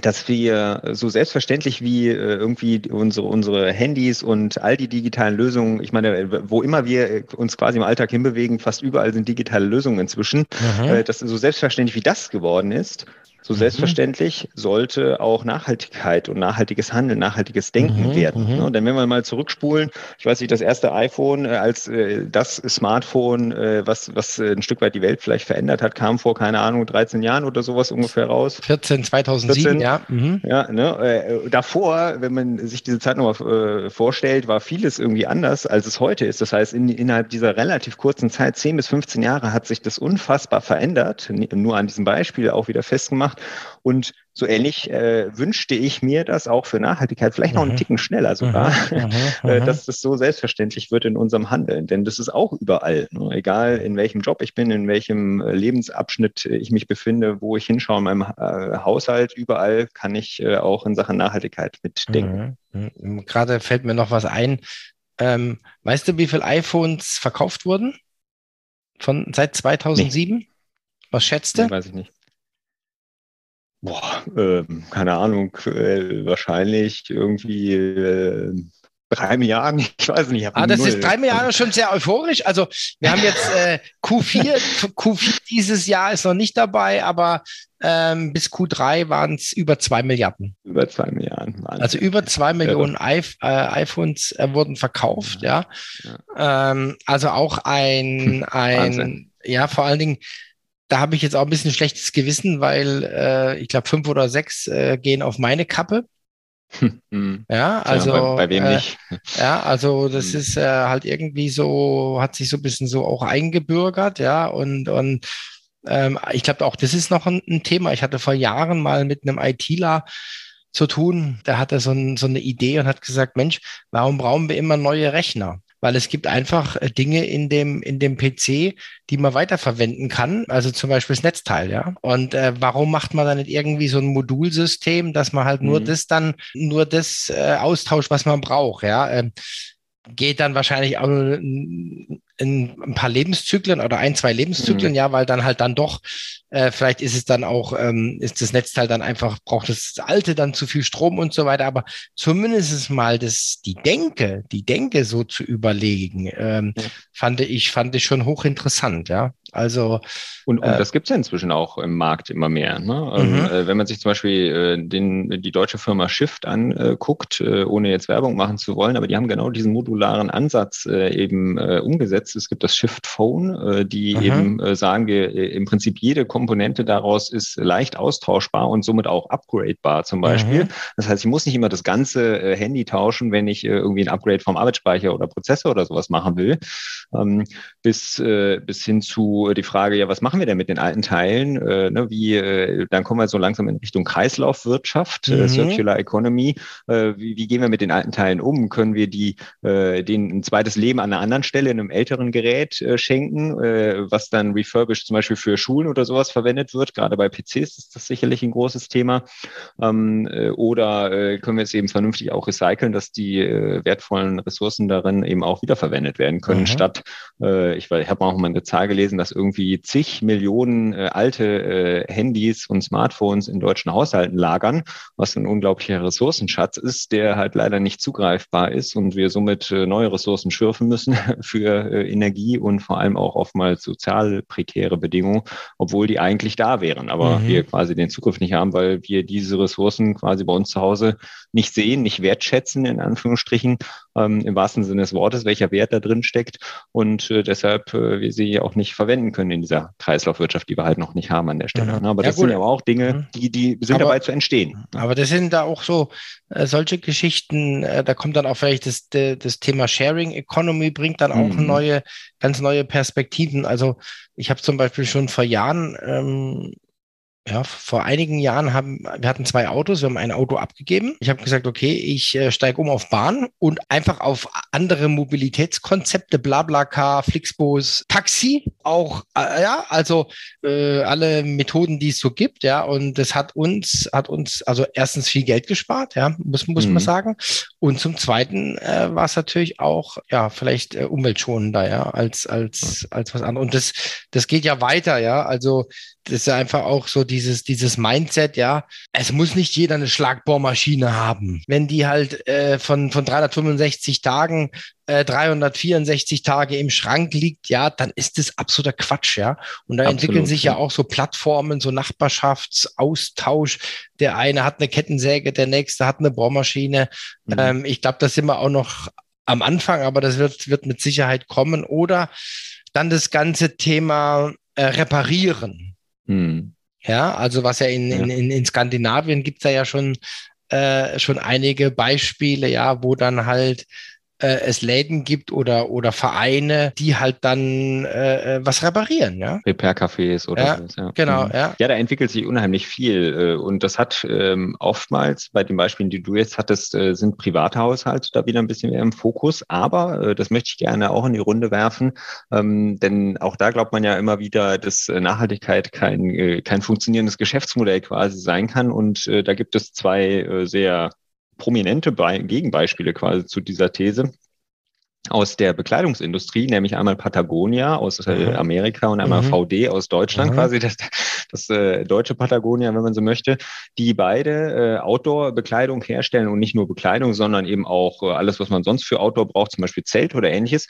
dass wir so selbstverständlich wie äh, irgendwie unsere, unsere Handys und all die digitalen Lösungen, ich meine, wo immer wir uns quasi im Alltag hinbewegen, fast überall sind digitale Lösungen inzwischen, mhm. äh, dass so selbstverständlich wie das geworden ist, so mhm. selbstverständlich sollte auch Nachhaltigkeit und nachhaltiges Handeln, nachhaltiges Denken mhm. werden. Mhm. Ne? Denn wenn wir mal zurückspulen, ich weiß nicht, das erste iPhone äh, als äh, das Smartphone, äh, was, was äh, ein Stück weit die Welt vielleicht verändert hat, kam vor, keine Ahnung, 13 Jahren oder sowas ungefähr raus. 14, 2007, 14, ja. Mhm. Ja, ne? Äh, davor, wenn man sich diese Zeit nochmal äh, vorstellt, war vieles irgendwie anders, als es heute ist. Das heißt, in, innerhalb dieser relativ kurzen Zeit, 10 bis 15 Jahre, hat sich das unfassbar verändert. Nur an diesem Beispiel auch wieder festgemacht. Und so ähnlich äh, wünschte ich mir das auch für Nachhaltigkeit, vielleicht noch einen mhm. Ticken schneller sogar, mhm. Mhm. Äh, dass das so selbstverständlich wird in unserem Handeln. Denn das ist auch überall, ne? egal in welchem Job ich bin, in welchem äh, Lebensabschnitt ich mich befinde, wo ich hinschaue in meinem äh, Haushalt, überall kann ich äh, auch in Sachen Nachhaltigkeit mitdenken. Gerade fällt mir noch was ein. Ähm, weißt du, wie viele iPhones verkauft wurden? Von seit 2007? Nee. Was schätzt du? Nee, weiß ich nicht. Boah, äh, keine Ahnung, äh, wahrscheinlich irgendwie äh, drei Milliarden, ich weiß nicht. Ah, das ist drei Milliarden schon sehr euphorisch. Also wir haben jetzt äh, Q4, Q4 dieses Jahr ist noch nicht dabei, aber ähm, bis Q3 waren es über zwei Milliarden. Über zwei Milliarden. Wahnsinn. Also über zwei Millionen I äh, iPhones äh, wurden verkauft, ja. ja. ja. Ähm, also auch ein, ein ja, vor allen Dingen, da habe ich jetzt auch ein bisschen schlechtes Gewissen, weil äh, ich glaube, fünf oder sechs äh, gehen auf meine Kappe. Hm. Ja, also ja, bei, bei, wem äh, nicht? Ja, also das hm. ist äh, halt irgendwie so, hat sich so ein bisschen so auch eingebürgert, ja, und, und ähm, ich glaube auch, das ist noch ein, ein, Thema. Ich hatte vor Jahren mal mit einem ITler zu tun, der hatte so, ein, so eine Idee und hat gesagt, Mensch, warum brauchen wir immer neue Rechner? Weil es gibt einfach äh, Dinge in dem, in dem PC, die man weiterverwenden kann, also zum Beispiel das Netzteil, ja. Und äh, warum macht man dann nicht irgendwie so ein Modulsystem, dass man halt nur mhm. das dann, nur das äh, austauscht, was man braucht, ja. Ähm, geht dann wahrscheinlich auch in, in ein paar Lebenszyklen oder ein, zwei Lebenszyklen, mhm. ja, weil dann halt dann doch, äh, vielleicht ist es dann auch, ähm, ist das Netzteil dann einfach, braucht das alte dann zu viel Strom und so weiter, aber zumindest mal das, die Denke, die Denke so zu überlegen, ähm, ja. fand ich, fand ich schon hochinteressant, ja. Also und, und äh, das gibt es ja inzwischen auch im Markt immer mehr. Ne? Ähm, mhm. äh, wenn man sich zum Beispiel äh, den, die deutsche Firma Shift anguckt, äh, ohne jetzt Werbung machen zu wollen, aber die haben genau diesen modularen Ansatz äh, eben äh, umgesetzt. Es gibt das Shift Phone, die mhm. eben sagen wir im Prinzip jede Komponente daraus ist leicht austauschbar und somit auch upgradebar zum Beispiel. Mhm. Das heißt, ich muss nicht immer das ganze Handy tauschen, wenn ich irgendwie ein Upgrade vom Arbeitsspeicher oder Prozessor oder sowas machen will, ähm, bis bis hin zu die Frage, ja, was machen wir denn mit den alten Teilen? Äh, ne, wie, äh, dann kommen wir so langsam in Richtung Kreislaufwirtschaft, äh, mhm. äh, Circular Economy. Äh, wie, wie, gehen wir mit den alten Teilen um? Können wir die, äh, denen ein zweites Leben an einer anderen Stelle in einem älteren Gerät äh, schenken, äh, was dann refurbished zum Beispiel für Schulen oder sowas verwendet wird? Gerade bei PCs ist das sicherlich ein großes Thema. Ähm, äh, oder äh, können wir es eben vernünftig auch recyceln, dass die äh, wertvollen Ressourcen darin eben auch wiederverwendet werden können, mhm. statt, äh, ich, ich habe auch mal eine Zahl gelesen, dass dass irgendwie zig Millionen äh, alte äh, Handys und Smartphones in deutschen Haushalten lagern, was ein unglaublicher Ressourcenschatz ist, der halt leider nicht zugreifbar ist und wir somit äh, neue Ressourcen schürfen müssen für äh, Energie und vor allem auch oftmals sozial prekäre Bedingungen, obwohl die eigentlich da wären, aber mhm. wir quasi den Zugriff nicht haben, weil wir diese Ressourcen quasi bei uns zu Hause nicht sehen, nicht wertschätzen, in Anführungsstrichen, ähm, im wahrsten Sinne des Wortes, welcher Wert da drin steckt und äh, deshalb äh, wir sie auch nicht verwenden können in dieser Kreislaufwirtschaft, die wir halt noch nicht haben an der Stelle. Mhm. Aber das ja, sind ja auch Dinge, mhm. die, die sind aber, dabei zu entstehen. Aber das sind da auch so äh, solche Geschichten, äh, da kommt dann auch vielleicht das, das Thema Sharing Economy, bringt dann auch mhm. neue, ganz neue Perspektiven. Also ich habe zum Beispiel schon vor Jahren ähm, ja, vor einigen Jahren haben wir hatten zwei Autos, wir haben ein Auto abgegeben. Ich habe gesagt, okay, ich äh, steige um auf Bahn und einfach auf andere Mobilitätskonzepte, Blablacar, Flixbus, Taxi, auch äh, ja, also äh, alle Methoden, die es so gibt, ja, und das hat uns hat uns also erstens viel Geld gespart, ja, muss muss mhm. man sagen, und zum zweiten äh, war es natürlich auch ja vielleicht äh, umweltschonender, ja, als als als was anderes. Und das das geht ja weiter, ja, also das ist einfach auch so dieses, dieses Mindset, ja. Es muss nicht jeder eine Schlagbohrmaschine haben. Wenn die halt äh, von, von 365 Tagen äh, 364 Tage im Schrank liegt, ja, dann ist das absoluter Quatsch, ja. Und da Absolut, entwickeln sich ja. ja auch so Plattformen, so Nachbarschaftsaustausch. Der eine hat eine Kettensäge, der nächste hat eine Bohrmaschine. Mhm. Ähm, ich glaube, da sind wir auch noch am Anfang, aber das wird, wird mit Sicherheit kommen. Oder dann das ganze Thema äh, reparieren. Hm. Ja, also was ja in, in, in, in Skandinavien gibt es ja schon, äh, schon einige Beispiele, ja, wo dann halt äh, es Läden gibt oder, oder Vereine, die halt dann äh, äh was reparieren, ja. Repair-Cafés oder ja, so. Ja. Genau, mhm. ja. Ja, da entwickelt sich unheimlich viel. Äh, und das hat ähm, oftmals bei den Beispielen, die du jetzt hattest, äh, sind private Haushalte da wieder ein bisschen mehr im Fokus. Aber äh, das möchte ich gerne auch in die Runde werfen, ähm, denn auch da glaubt man ja immer wieder, dass Nachhaltigkeit kein, kein funktionierendes Geschäftsmodell quasi sein kann. Und da gibt es zwei sehr prominente Be Gegenbeispiele quasi zu dieser These. aus der Bekleidungsindustrie, nämlich einmal Patagonia aus äh, mhm. Amerika und einmal mhm. VD aus Deutschland, mhm. quasi das, das äh, deutsche Patagonia, wenn man so möchte, die beide äh, Outdoor-Bekleidung herstellen und nicht nur Bekleidung, sondern eben auch äh, alles, was man sonst für Outdoor braucht, zum Beispiel Zelt oder ähnliches.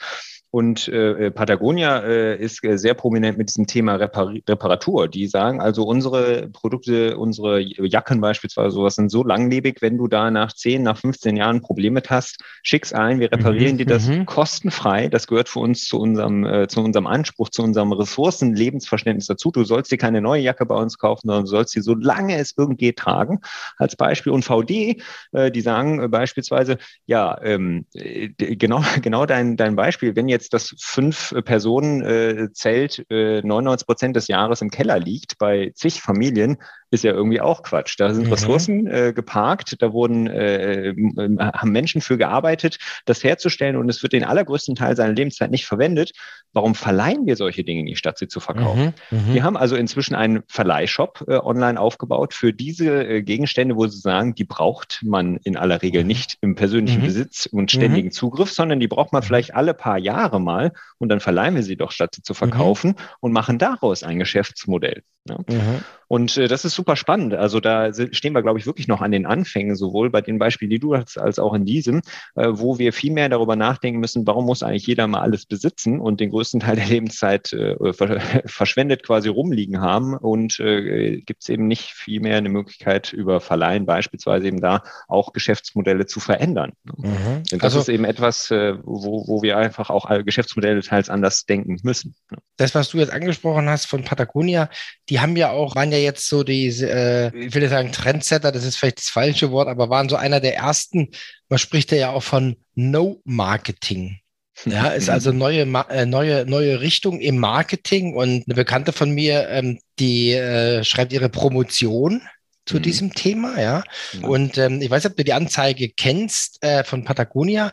Und äh, äh, Patagonia äh, ist äh, sehr prominent mit diesem Thema Repar Reparatur. Die sagen also, unsere Produkte, unsere Jacken beispielsweise, sowas sind so langlebig, wenn du da nach 10, nach 15 Jahren Probleme hast, schick's ein, wir reparieren mhm, dir das mhm. kostenfrei. Das gehört für uns zu unserem, äh, zu unserem Anspruch, zu unserem Ressourcen-Lebensverständnis dazu. Du sollst dir keine neue Jacke bei uns kaufen, sondern du sollst sie so lange es irgend geht tragen. Als Beispiel. Und VD, äh, die sagen äh, beispielsweise, ja, ähm, äh, genau, genau dein, dein Beispiel, wenn jetzt jetzt das Fünf-Personen-Zelt äh, 99 Prozent des Jahres im Keller liegt bei zig Familien, ist ja irgendwie auch Quatsch. Da sind mhm. Ressourcen äh, geparkt, da wurden äh, haben Menschen für gearbeitet, das herzustellen und es wird den allergrößten Teil seiner Lebenszeit nicht verwendet. Warum verleihen wir solche Dinge nicht, statt sie zu verkaufen? Mhm. Mhm. Wir haben also inzwischen einen Verleihshop äh, online aufgebaut für diese äh, Gegenstände, wo sie sagen, die braucht man in aller Regel mhm. nicht im persönlichen mhm. Besitz und ständigen mhm. Zugriff, sondern die braucht man vielleicht alle paar Jahre mal und dann verleihen wir sie doch, statt sie zu verkaufen und machen daraus ein Geschäftsmodell. Ja. Und äh, das ist super spannend. Also da stehen wir, glaube ich, wirklich noch an den Anfängen, sowohl bei den Beispielen, die du hast, als auch in diesem, äh, wo wir viel mehr darüber nachdenken müssen, warum muss eigentlich jeder mal alles besitzen und den größten Teil der Lebenszeit äh, verschwendet quasi rumliegen haben und äh, gibt es eben nicht viel mehr eine Möglichkeit über Verleihen beispielsweise eben da auch Geschäftsmodelle zu verändern. Mhm. das also, ist eben etwas, äh, wo, wo wir einfach auch Geschäftsmodelle teils anders denken müssen. Das, was du jetzt angesprochen hast von Patagonia, die haben ja auch, waren ja jetzt so diese, äh, ich will sagen Trendsetter, das ist vielleicht das falsche Wort, aber waren so einer der ersten, man spricht ja auch von No-Marketing. Ja, ist also neue, äh, neue, neue Richtung im Marketing und eine Bekannte von mir, ähm, die äh, schreibt ihre Promotion zu mhm. diesem Thema, ja. Mhm. Und ähm, ich weiß nicht, ob du die Anzeige kennst äh, von Patagonia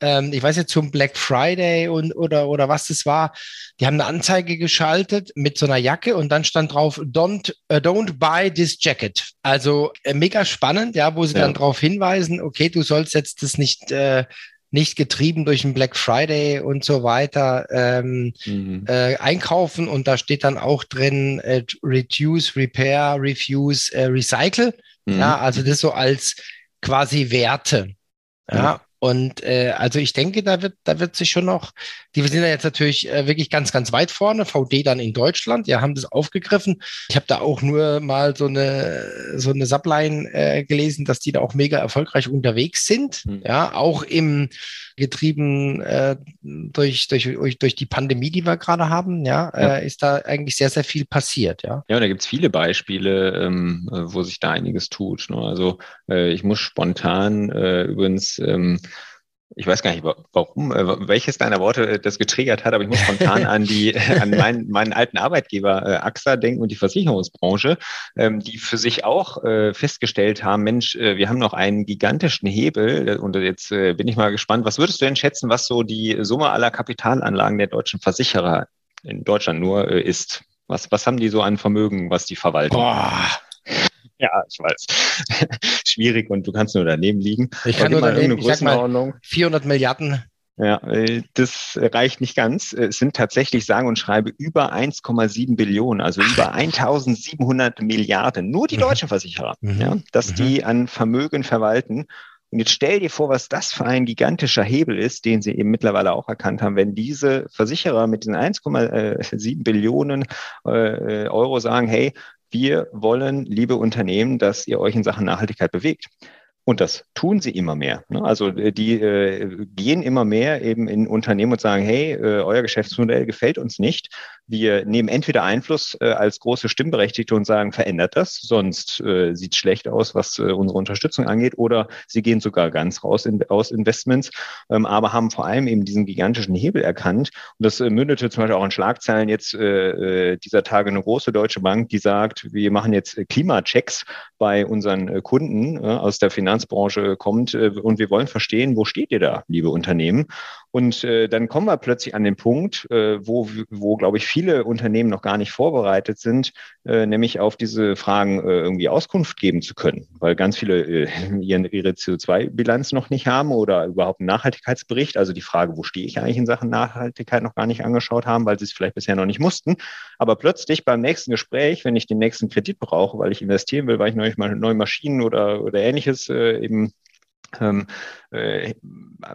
ähm, ich weiß jetzt zum Black Friday und oder oder was das war, die haben eine Anzeige geschaltet mit so einer Jacke und dann stand drauf Don't uh, Don't buy this jacket. Also äh, mega spannend, ja, wo sie ja. dann darauf hinweisen, okay, du sollst jetzt das nicht äh, nicht getrieben durch den Black Friday und so weiter ähm, mhm. äh, einkaufen und da steht dann auch drin äh, Reduce, Repair, Refuse, äh, Recycle. Mhm. Ja, also das so als quasi Werte. Ja, und äh, also ich denke, da wird, da wird sich schon noch, die sind ja jetzt natürlich äh, wirklich ganz, ganz weit vorne. VD dann in Deutschland, ja, haben das aufgegriffen. Ich habe da auch nur mal so eine so eine Subline äh, gelesen, dass die da auch mega erfolgreich unterwegs sind. Mhm. Ja, auch im getrieben äh, durch, durch, durch die Pandemie, die wir gerade haben, ja, ja. Äh, ist da eigentlich sehr, sehr viel passiert, ja. Ja, und da gibt es viele Beispiele, ähm, wo sich da einiges tut. Ne? Also äh, ich muss spontan äh, übrigens ähm, ich weiß gar nicht, warum, äh, welches deiner Worte äh, das getriggert hat, aber ich muss spontan an die, an meinen, meinen alten Arbeitgeber äh, AXA denken und die Versicherungsbranche, ähm, die für sich auch äh, festgestellt haben, Mensch, äh, wir haben noch einen gigantischen Hebel äh, und jetzt äh, bin ich mal gespannt, was würdest du denn schätzen, was so die Summe aller Kapitalanlagen der deutschen Versicherer in Deutschland nur äh, ist? Was, was haben die so an Vermögen, was die verwalten? Boah. Ja, ich weiß. Schwierig und du kannst nur daneben liegen. Ich kann nur daneben, ich sag mal 400 Milliarden. Ja, äh, das reicht nicht ganz. Es sind tatsächlich, sagen und schreibe, über 1,7 Billionen, also über 1700 Milliarden. Nur die mhm. deutschen Versicherer, mhm. ja, dass mhm. die an Vermögen verwalten. Und jetzt stell dir vor, was das für ein gigantischer Hebel ist, den sie eben mittlerweile auch erkannt haben, wenn diese Versicherer mit den 1,7 Billionen äh, Euro sagen, hey, wir wollen, liebe Unternehmen, dass ihr euch in Sachen Nachhaltigkeit bewegt. Und das tun sie immer mehr. Ne? Also äh, die äh, gehen immer mehr eben in Unternehmen und sagen, hey, äh, euer Geschäftsmodell gefällt uns nicht. Wir nehmen entweder Einfluss als große Stimmberechtigte und sagen, verändert das, sonst sieht es schlecht aus, was unsere Unterstützung angeht, oder sie gehen sogar ganz raus aus Investments, ähm, aber haben vor allem eben diesen gigantischen Hebel erkannt. Und das mündete zum Beispiel auch in Schlagzeilen jetzt dieser Tage eine große deutsche Bank, die sagt, wir machen jetzt Klimachecks bei unseren Kunden äh, aus der Finanz Finanzbranche kommt äh, und wir wollen verstehen, wo steht ihr da, liebe Unternehmen? Und äh, dann kommen wir plötzlich an den Punkt, äh, wo, wo glaube ich, viele Unternehmen noch gar nicht vorbereitet sind, äh, nämlich auf diese Fragen äh, irgendwie Auskunft geben zu können, weil ganz viele äh, ihre, ihre CO2-Bilanz noch nicht haben oder überhaupt einen Nachhaltigkeitsbericht, also die Frage, wo stehe ich eigentlich in Sachen Nachhaltigkeit, noch gar nicht angeschaut haben, weil sie es vielleicht bisher noch nicht mussten. Aber plötzlich beim nächsten Gespräch, wenn ich den nächsten Kredit brauche, weil ich investieren will, weil ich neue, neue Maschinen oder, oder ähnliches äh, eben ähm, äh,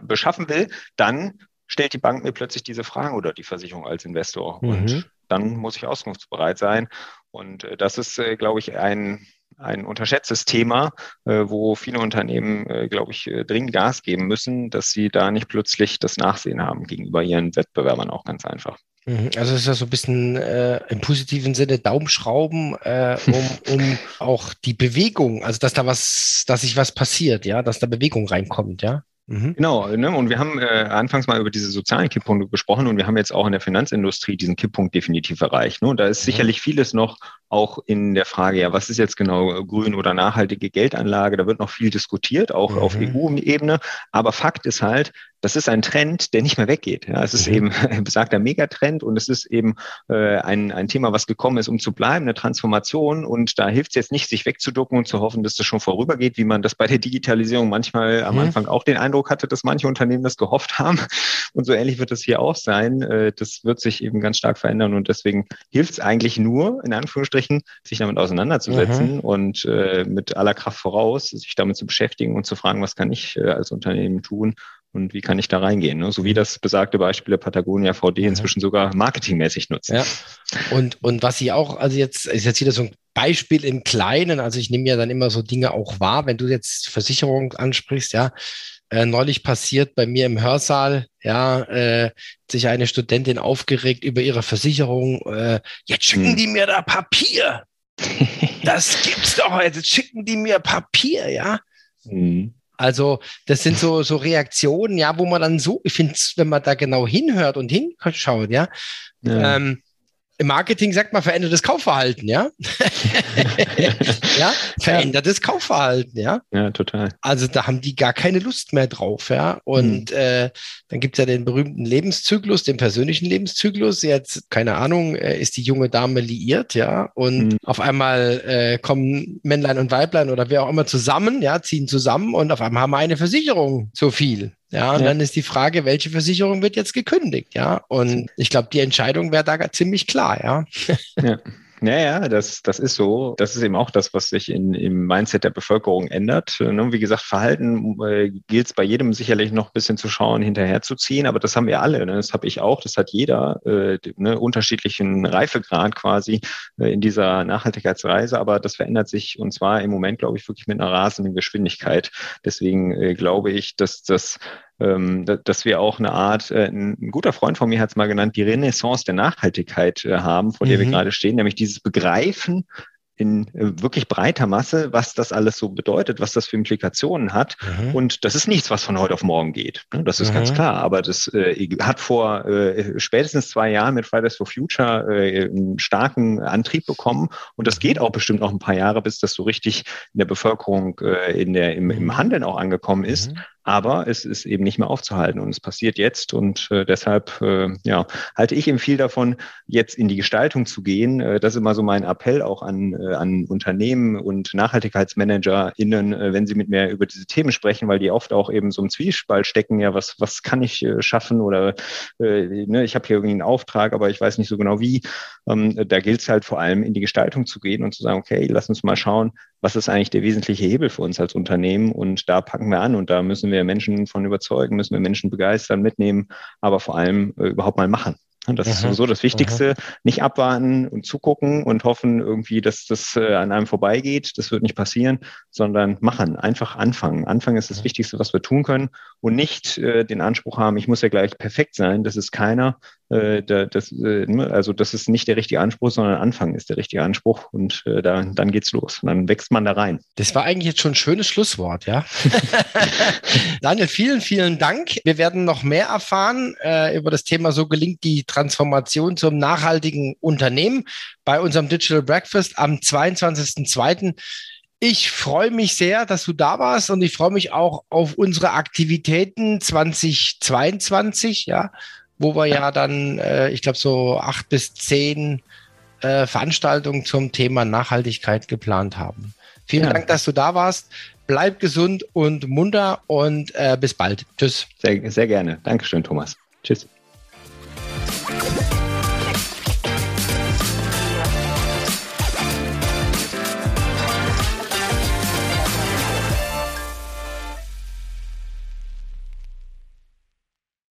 beschaffen will, dann stellt die Bank mir plötzlich diese Fragen oder die Versicherung als Investor. Mhm. Und dann muss ich auskunftsbereit sein. Und äh, das ist, äh, glaube ich, ein, ein unterschätztes Thema, äh, wo viele Unternehmen, äh, glaube ich, äh, dringend Gas geben müssen, dass sie da nicht plötzlich das Nachsehen haben gegenüber ihren Wettbewerbern auch ganz einfach. Mhm. Also ist das so ein bisschen äh, im positiven Sinne Daumenschrauben, äh, um, um auch die Bewegung, also dass da was, dass sich was passiert, ja, dass da Bewegung reinkommt, ja. Mhm. Genau, ne? und wir haben äh, anfangs mal über diese sozialen Kipppunkte gesprochen und wir haben jetzt auch in der Finanzindustrie diesen Kipppunkt definitiv erreicht. Ne? Und da ist mhm. sicherlich vieles noch auch in der Frage, ja, was ist jetzt genau grün oder nachhaltige Geldanlage? Da wird noch viel diskutiert, auch mhm. auf EU-Ebene. Aber Fakt ist halt, das ist ein Trend, der nicht mehr weggeht. Ja, es ist mhm. eben ein besagter Megatrend und es ist eben äh, ein, ein Thema, was gekommen ist, um zu bleiben, eine Transformation. Und da hilft es jetzt nicht, sich wegzuducken und zu hoffen, dass das schon vorübergeht, wie man das bei der Digitalisierung manchmal am mhm. Anfang auch den Eindruck hatte, dass manche Unternehmen das gehofft haben. Und so ähnlich wird es hier auch sein. Äh, das wird sich eben ganz stark verändern und deswegen hilft es eigentlich nur, in Anführungsstrichen, sich damit auseinanderzusetzen mhm. und äh, mit aller Kraft voraus, sich damit zu beschäftigen und zu fragen, was kann ich äh, als Unternehmen tun, und wie kann ich da reingehen? Ne? So wie das besagte Beispiel der Patagonia VD inzwischen sogar marketingmäßig nutzt. Ja. Und, und was sie auch, also jetzt ist jetzt wieder so ein Beispiel im Kleinen, also ich nehme ja dann immer so Dinge auch wahr, wenn du jetzt Versicherung ansprichst, ja. Äh, neulich passiert bei mir im Hörsaal, ja, äh, sich eine Studentin aufgeregt über ihre Versicherung. Äh, jetzt schicken hm. die mir da Papier. das gibt's doch. Jetzt schicken die mir Papier, ja. Hm. Also das sind so, so Reaktionen, ja, wo man dann so, ich finde, wenn man da genau hinhört und hinschaut, ja, ja. Ähm, im Marketing sagt man verändertes Kaufverhalten, ja? ja, verändertes ja. Kaufverhalten, ja? Ja, total. Also da haben die gar keine Lust mehr drauf, ja? Und mhm. äh, dann gibt es ja den berühmten Lebenszyklus, den persönlichen Lebenszyklus. Jetzt, keine Ahnung, äh, ist die junge Dame liiert, ja? Und mhm. auf einmal äh, kommen Männlein und Weiblein oder wer auch immer zusammen, ja, ziehen zusammen und auf einmal haben wir eine Versicherung so viel. Ja, und ja. dann ist die Frage, welche Versicherung wird jetzt gekündigt? Ja, und ich glaube, die Entscheidung wäre da ziemlich klar. Ja. ja. Ja, ja, das, das ist so. Das ist eben auch das, was sich in, im Mindset der Bevölkerung ändert. Ne? Wie gesagt, Verhalten äh, gilt es bei jedem sicherlich noch ein bisschen zu schauen, hinterherzuziehen, aber das haben wir alle. Ne? Das habe ich auch, das hat jeder, äh, ne? unterschiedlichen Reifegrad quasi äh, in dieser Nachhaltigkeitsreise, aber das verändert sich und zwar im Moment, glaube ich, wirklich mit einer rasenden Geschwindigkeit. Deswegen äh, glaube ich, dass das dass wir auch eine Art, äh, ein guter Freund von mir hat es mal genannt, die Renaissance der Nachhaltigkeit äh, haben, vor der mhm. wir gerade stehen, nämlich dieses Begreifen in äh, wirklich breiter Masse, was das alles so bedeutet, was das für Implikationen hat. Mhm. Und das ist nichts, was von heute auf morgen geht. Ne? Das ist mhm. ganz klar. Aber das äh, hat vor äh, spätestens zwei Jahren mit Fridays for Future äh, einen starken Antrieb bekommen. Und das geht auch bestimmt noch ein paar Jahre, bis das so richtig in der Bevölkerung, in der, im, im Handeln auch angekommen ist. Mhm aber es ist eben nicht mehr aufzuhalten und es passiert jetzt und äh, deshalb äh, ja, halte ich eben viel davon, jetzt in die Gestaltung zu gehen. Äh, das ist immer so mein Appell auch an, äh, an Unternehmen und NachhaltigkeitsmanagerInnen, äh, wenn sie mit mir über diese Themen sprechen, weil die oft auch eben so im Zwiespalt stecken, ja, was, was kann ich äh, schaffen oder äh, ne, ich habe hier irgendwie einen Auftrag, aber ich weiß nicht so genau wie. Ähm, da gilt es halt vor allem in die Gestaltung zu gehen und zu sagen, okay, lass uns mal schauen, was ist eigentlich der wesentliche Hebel für uns als Unternehmen und da packen wir an und da müssen wir Menschen von überzeugen, müssen wir Menschen begeistern, mitnehmen, aber vor allem äh, überhaupt mal machen. Und das aha, ist sowieso das Wichtigste. Aha. Nicht abwarten und zugucken und hoffen irgendwie, dass das äh, an einem vorbeigeht. Das wird nicht passieren, sondern machen. Einfach anfangen. Anfangen ist das Wichtigste, was wir tun können und nicht äh, den Anspruch haben, ich muss ja gleich perfekt sein. Das ist keiner. Äh, da, das, äh, ne, also das ist nicht der richtige Anspruch, sondern Anfangen ist der richtige Anspruch und äh, da, dann geht's los. Und dann wächst man da rein. Das war eigentlich jetzt schon ein schönes Schlusswort, ja. Daniel, vielen, vielen Dank. Wir werden noch mehr erfahren äh, über das Thema, so gelingt die Transformation zum nachhaltigen Unternehmen bei unserem Digital Breakfast am 22.02 Ich freue mich sehr, dass du da warst und ich freue mich auch auf unsere Aktivitäten 2022, ja, wo wir ja dann, äh, ich glaube, so acht bis zehn äh, Veranstaltungen zum Thema Nachhaltigkeit geplant haben. Vielen ja. Dank, dass du da warst. Bleib gesund und munter und äh, bis bald. Tschüss. Sehr, sehr gerne. Dankeschön, Thomas. Tschüss.